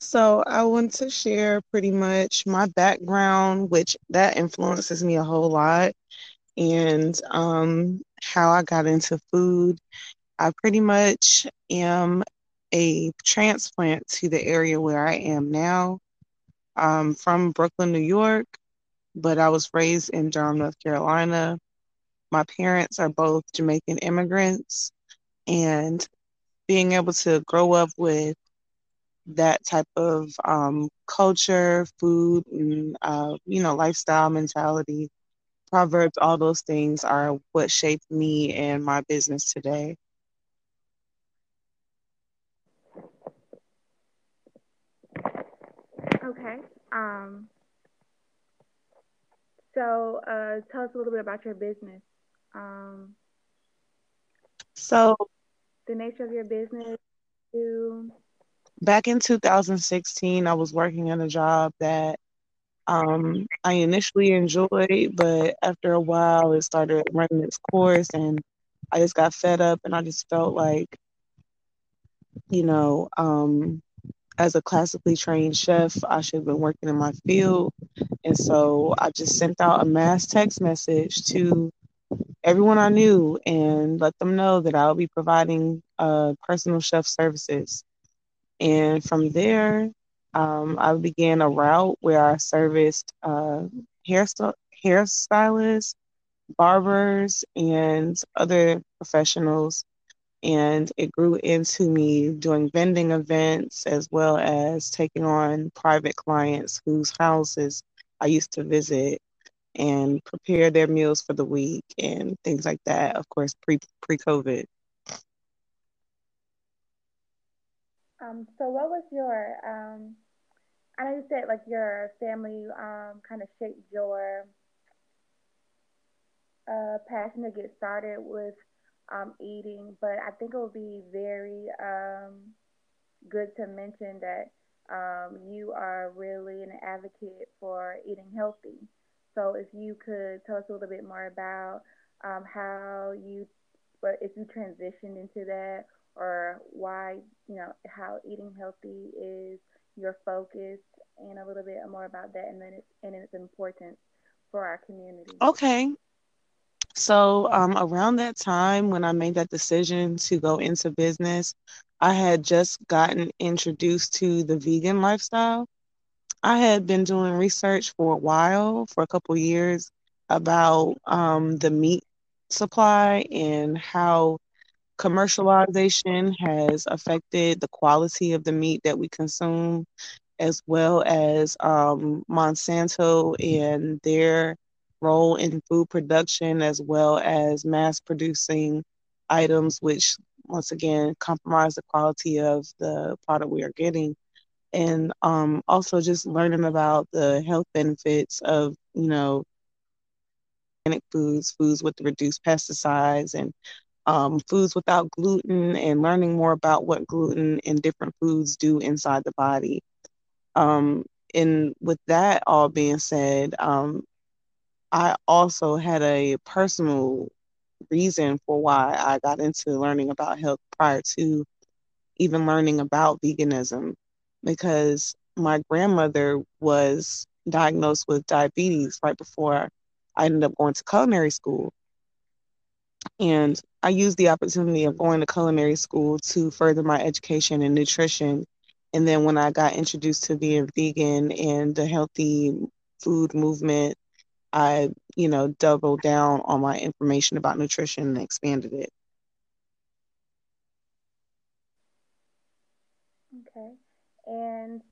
So I want to share pretty much my background, which that influences me a whole lot, and um, how I got into food. I pretty much am a transplant to the area where I am now. I'm from Brooklyn, New York, but I was raised in Durham, North Carolina. My parents are both Jamaican immigrants, and being able to grow up with that type of um, culture, food, and uh, you know, lifestyle mentality, proverbs, all those things are what shaped me and my business today. Okay. Um, so uh, tell us a little bit about your business. Um, so the nature of your business. You back in 2016, I was working in a job that um, I initially enjoyed, but after a while, it started running its course, and I just got fed up, and I just felt like, you know, um, as a classically trained chef, I should have been working in my field. And so I just sent out a mass text message to everyone I knew and let them know that I'll be providing uh, personal chef services. And from there, um, I began a route where I serviced uh, hairst- hairstylists, barbers, and other professionals. And it grew into me doing vending events as well as taking on private clients whose houses I used to visit and prepare their meals for the week and things like that. Of course, pre pre COVID. Um, so what was your um, I know you said like your family um, kind of shaped your uh, passion to get started with um, eating, but I think it would be very um, good to mention that um, you are really an advocate for eating healthy. So if you could tell us a little bit more about um, how you, but if you transitioned into that, or why you know how eating healthy is your focus, and a little bit more about that, and then it's and its importance for our community. Okay. So um, around that time when I made that decision to go into business, I had just gotten introduced to the vegan lifestyle. I had been doing research for a while, for a couple years, about um, the meat supply and how commercialization has affected the quality of the meat that we consume, as well as um, Monsanto and their role in food production, as well as mass producing items, which once again compromise the quality of the product we are getting. And um, also just learning about the health benefits of, you know, organic foods, foods with reduced pesticides, and um, foods without gluten and learning more about what gluten and different foods do inside the body. Um, and with that all being said, um, I also had a personal reason for why I got into learning about health prior to even learning about veganism because my grandmother was diagnosed with diabetes right before I ended up going to culinary school. And I used the opportunity of going to culinary school to further my education in nutrition. And then when I got introduced to being vegan and the healthy food movement, I, you know, doubled down on my information about nutrition and expanded it. Okay. And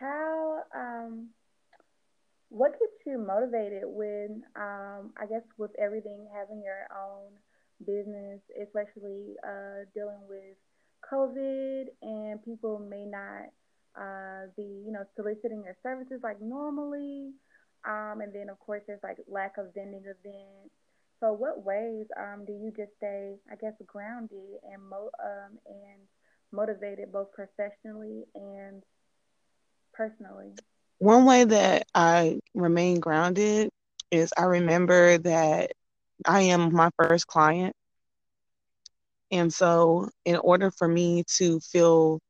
how um what keeps you motivated when um I guess with everything having your own business, especially uh dealing with COVID and people may not uh be, you know, soliciting your services like normally. Um and then of course there's like lack of vending events. So what ways um do you just stay, I guess, grounded and mo um and motivated both professionally and personally? One way that I remain grounded is I remember that I am my first client. And so, in order for me to feel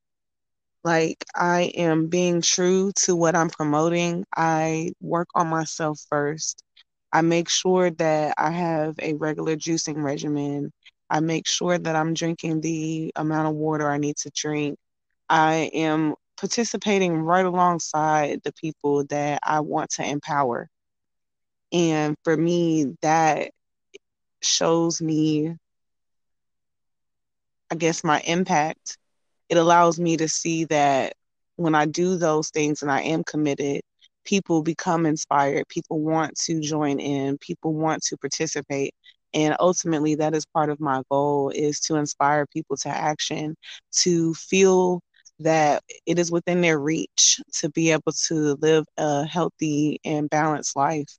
Like I am being true to what I'm promoting. I work on myself first. I make sure that I have a regular juicing regimen. I make sure that I'm drinking the amount of water I need to drink. I am participating right alongside the people that I want to empower. And for me, that shows me, I guess, my impact. It allows me to see that when I do those things and I am committed, people become inspired. People want to join in. People want to participate. And ultimately, that is part of my goal is to inspire people to action, to feel that it is within their reach to be able to live a healthy and balanced life.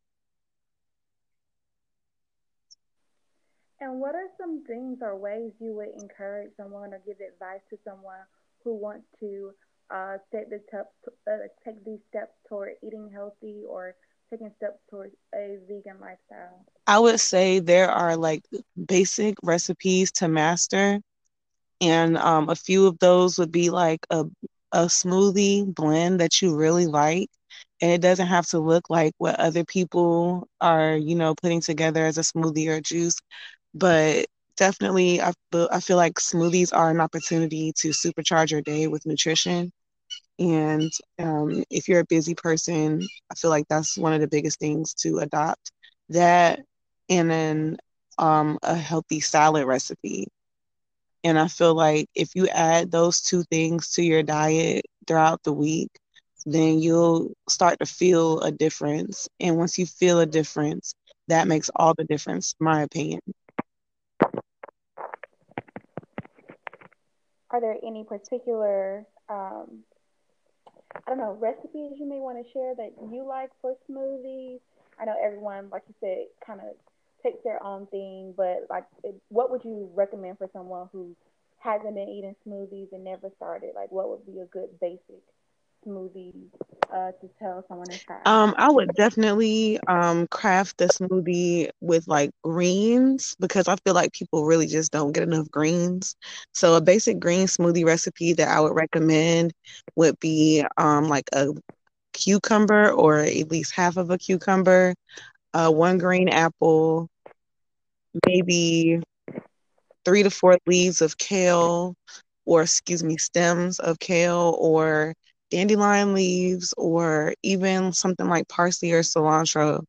And what are some things or ways you would encourage someone or give advice to someone who wants to uh, take the steps, uh, take these steps toward eating healthy or taking steps towards a vegan lifestyle? I would say there are like basic recipes to master, and um, a few of those would be like a a smoothie blend that you really like. And it doesn't have to look like what other people are, you know, putting together as a smoothie or juice but definitely I, I feel like smoothies are an opportunity to supercharge your day with nutrition and um, if you're a busy person i feel like that's one of the biggest things to adopt that and then um, a healthy salad recipe and i feel like if you add those two things to your diet throughout the week then you'll start to feel a difference and once you feel a difference that makes all the difference my opinion are there any particular um, I don't know recipes you may want to share that you like for smoothies? I know everyone, like you said, kind of their own thing, but like, what would you recommend for someone who hasn't been eating smoothies and never started? Like, what would be a good basic smoothie uh, to tell someone to try? Um, I would definitely um, craft the smoothie with like greens because I feel like people really just don't get enough greens. So a basic green smoothie recipe that I would recommend would be um, like a cucumber or at least half of a cucumber, uh, one green apple, maybe three to four leaves of kale, or excuse me, stems of kale, or dandelion leaves or even something like parsley or cilantro,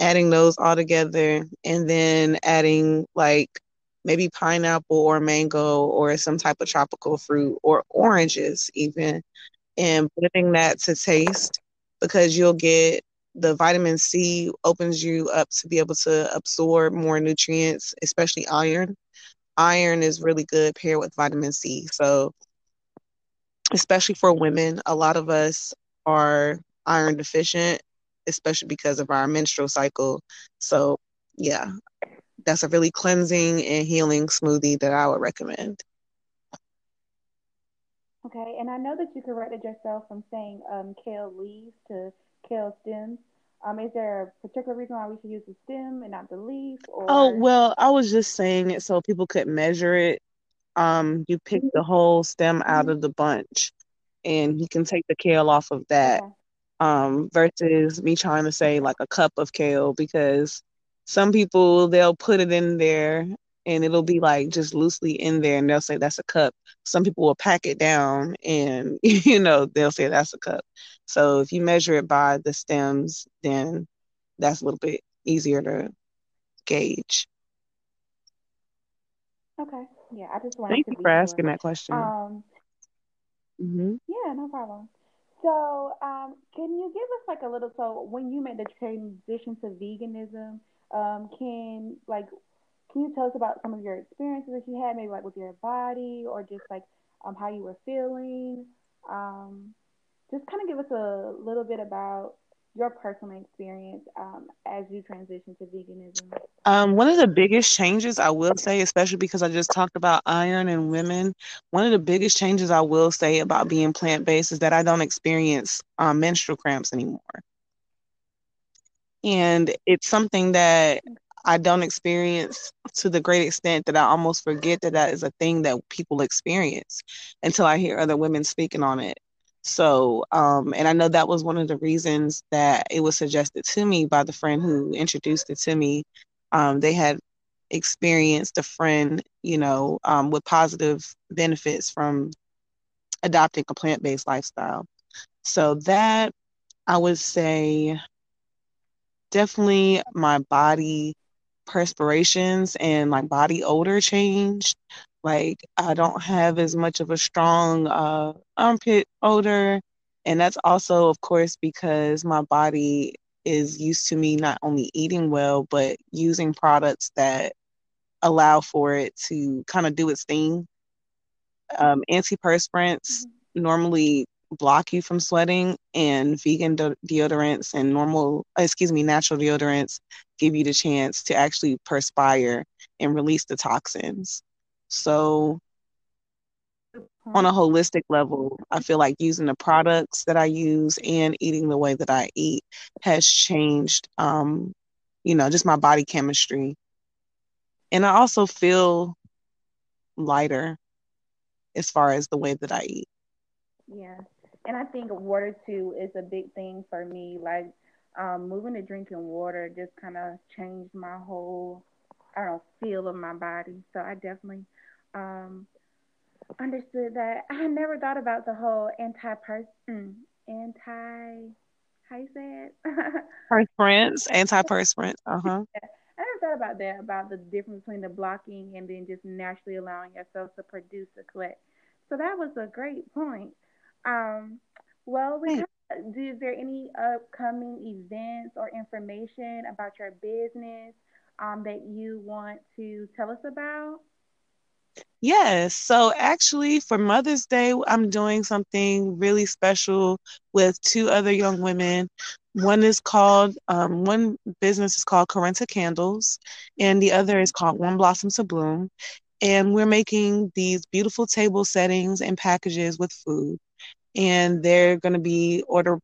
adding those all together and then adding like maybe pineapple or mango or some type of tropical fruit or oranges even and putting that to taste because you'll get the vitamin C opens you up to be able to absorb more nutrients, especially iron. Iron is really good paired with vitamin C. So especially for women, a lot of us are iron deficient, especially because of our menstrual cycle. So, yeah, that's a really cleansing and healing smoothie that I would recommend. Okay, and I know that you corrected yourself from saying um, kale leaves to kale stems. Um, is there a particular reason why we should use the stem and not the leaf? Or... Oh well, I was just saying it so people could measure it um, you pick the whole stem out mm-hmm. of the bunch and you can take the kale off of that okay. um, versus me trying to say like a cup of kale because some people they'll put it in there and it'll be like just loosely in there and they'll say that's a cup some people will pack it down and you know they'll say that's a cup so if you measure it by the stems then that's a little bit easier to gauge okay yeah, I just wanted to Thank to you for asking that question. Um, mm-hmm. Yeah, no problem. So, um, can you give us like a little? So, when you made the transition to veganism, um, can like, can you tell us about some of your experiences that you had, maybe like with your body, or just like um, how you were feeling? Um, just kind of give us a little bit about your personal experience um, as you transition to veganism? Um, one of the biggest changes I will say, especially because I just talked about iron and women, one of the biggest changes I will say about being plant based is that I don't experience um, menstrual cramps anymore. And it's something that I don't experience to the great extent that I almost forget that that is a thing that people experience until I hear other women speaking on it. So, um, and I know that was one of the reasons that it was suggested to me by the friend who introduced it to me. Um, they had experienced a friend, you know, um, with positive benefits from adopting a plant based lifestyle. So, that I would say definitely my body perspirations and my body odor changed. Like I don't have as much of a strong uh, armpit odor. And that's also, of course, because my body is used to me not only eating well, but using products that allow for it to kind of do its thing. Um, antiperspirants mm-hmm. normally block you from sweating and vegan de- deodorants and normal excuse me natural deodorants give you the chance to actually perspire and release the toxins. So on a holistic level i feel like using the products that i use and eating the way that i eat has changed um you know just my body chemistry. And i also feel lighter as far as the way that i eat. Yeah and I think water too is a big thing for me. Like um, moving to drinking water just kind of changed my whole, I don't know, feel of my body. So I definitely um, understood that. I never thought about the whole anti-person, anti, how you say it? Perspirants, antiperspirant. Uh huh. I never thought about that, about the difference between the blocking and then just naturally allowing yourself to produce a sweat. So that was a great point. Um, well, we do, is there any upcoming events or information about your business um, that you want to tell us about? Yes. So actually, for Mother's Day, I'm doing something really special with two other young women. One is called, um, one business is called Carenta Candles, and the other is called One Blossom to Bloom. And we're making these beautiful table settings and packages with food and they're going to be order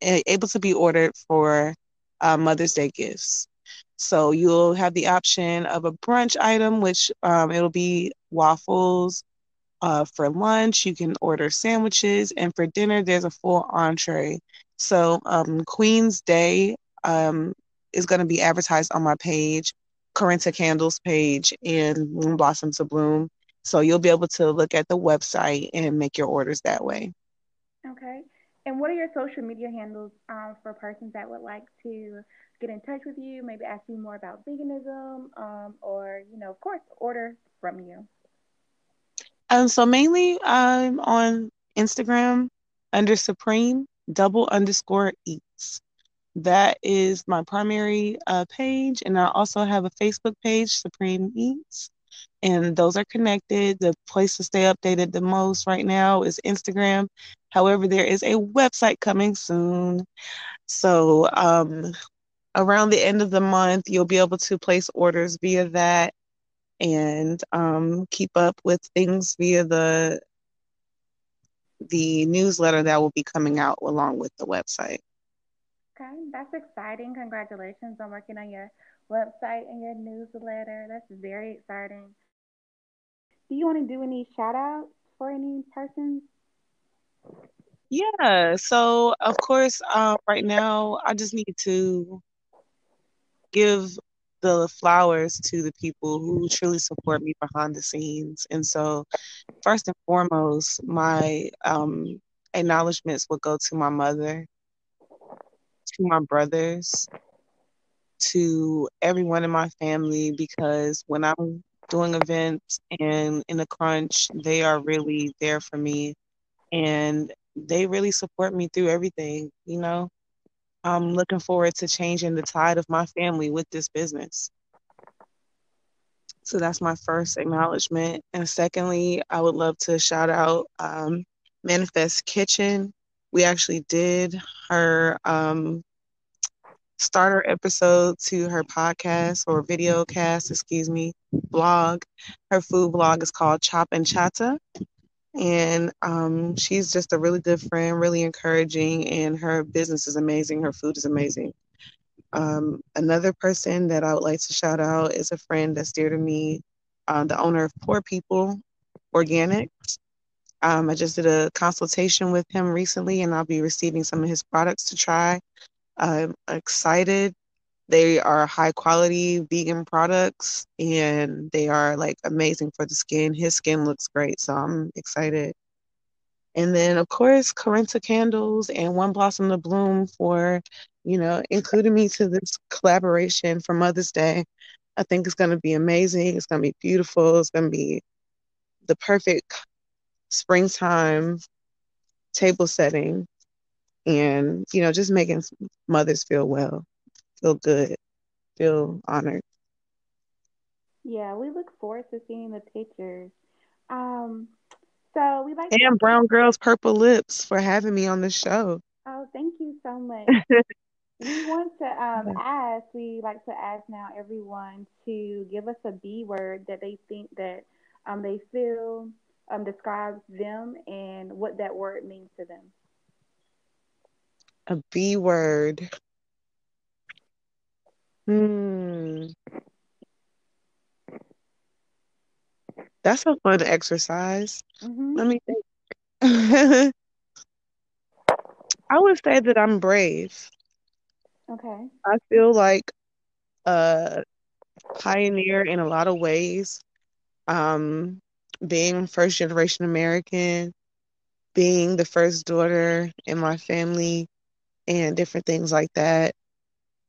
able to be ordered for uh, Mother's Day gifts. So you'll have the option of a brunch item, which um, it'll be waffles. Uh, for lunch, you can order sandwiches, and for dinner, there's a full entree. So um, Queen's Day um, is going to be advertised on my page, Carenta Candles page, and Moon Blossom to Bloom. So you'll be able to look at the website and make your orders that way. Okay. And what are your social media handles um, for persons that would like to get in touch with you, maybe ask you more about veganism, um, or, you know, of course, order from you? Um, so mainly I'm on Instagram under Supreme double underscore eats. That is my primary uh, page. And I also have a Facebook page, Supreme Eats and those are connected. The place to stay updated the most right now is Instagram. However, there is a website coming soon. So, um, around the end of the month, you'll be able to place orders via that and um, keep up with things via the the newsletter that will be coming out along with the website. Okay, that's exciting. Congratulations on working on your website and your newsletter. That's very exciting. Do you want to do any shout outs for any persons? Yeah, so of course, uh, right now I just need to give the flowers to the people who truly support me behind the scenes. And so, first and foremost, my um, acknowledgments will go to my mother, to my brothers, to everyone in my family, because when I'm doing events and in a crunch, they are really there for me and they really support me through everything, you know. I'm looking forward to changing the tide of my family with this business. So that's my first acknowledgement. And secondly, I would love to shout out um, Manifest Kitchen. We actually did her um, starter episode to her podcast or video cast, excuse me, blog. Her food blog is called Chop and Chatta. And um, she's just a really good friend, really encouraging, and her business is amazing. Her food is amazing. Um, another person that I would like to shout out is a friend that's dear to me, uh, the owner of Poor People Organics. Um, I just did a consultation with him recently, and I'll be receiving some of his products to try. I'm excited. They are high quality vegan products, and they are like amazing for the skin. His skin looks great, so I'm excited. And then, of course, Carenta Candles and One Blossom to Bloom for, you know, including me to this collaboration for Mother's Day. I think it's going to be amazing. It's going to be beautiful. It's going to be the perfect springtime table setting and, you know, just making mothers feel well, feel good, feel honored. Yeah, we look forward to seeing the pictures. Um, so we like to. And Brown Girls Purple Lips for having me on the show. Oh, thank you so much. We want to um, ask, we like to ask now everyone to give us a B word that they think that um, they feel um, describes them and what that word means to them. A B word. Hmm. That's a fun exercise. Mm-hmm. Let me think. I would say that I'm brave. Okay. I feel like a pioneer in a lot of ways. Um, being first generation American, being the first daughter in my family, and different things like that.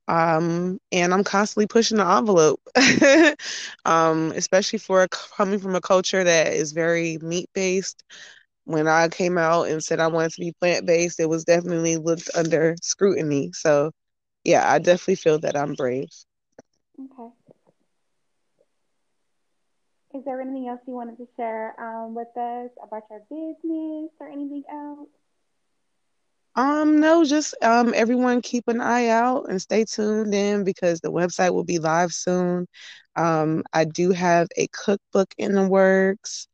Um, and I'm constantly pushing the envelope, um, especially for coming from a culture that is very meat based. When I came out and said I wanted to be plant based, it was definitely looked under scrutiny. So, yeah, I definitely feel that I'm brave. Okay. Is there anything else you wanted to share um, with us about your business or anything else? Um, no, just um everyone keep an eye out and stay tuned in because the website will be live soon. Um, I do have a cookbook in the works.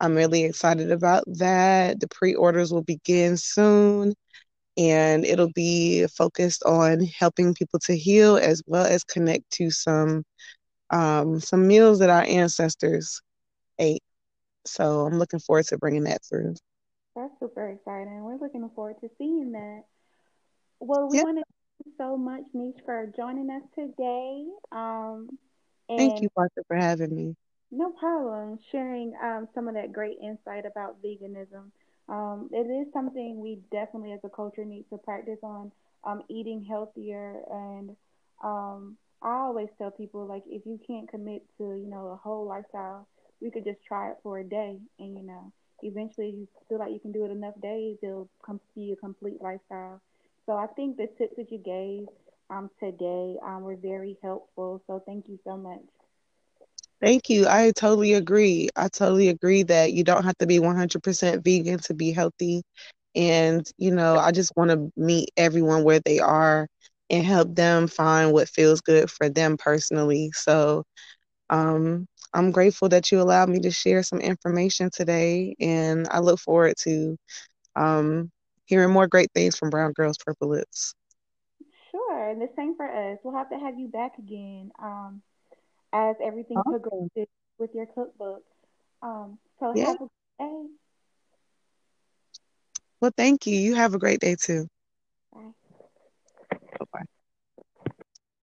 I'm really excited about that. The pre-orders will begin soon and it'll be focused on helping people to heal as well as connect to some um, some meals that our ancestors ate. So I'm looking forward to bringing that through. That's super exciting. We're looking forward to seeing that. Well, we Yeah, want to thank you so much, Niche, for joining us today. Um, thank you, Parker, for having me. no problem sharing um, some of that great insight about veganism. Um, it is something we definitely, as a culture, need to practice on um, eating healthier. And um, I always tell people, like, if you can't commit to, you know, a whole lifestyle, we could just try it for a day, and you know, eventually, you feel like you can do it enough days, it'll come be a complete lifestyle. So I think the tips that you gave um, today um, were very helpful. So thank you so much. Thank you. I totally agree. I totally agree that you don't have to be 100% vegan to be healthy. And, you know, I just want to meet everyone where they are and help them find what feels good for them personally. So, um, I'm grateful that you allowed me to share some information today. And I look forward to um, hearing more great things from Brown Girls Purple Lips. Sure, and the same for us. We'll have to have you back again um, as everything Awesome. progresses with your cookbook. Um, so Yeah. have a good day. Well, thank you. You have a great day too.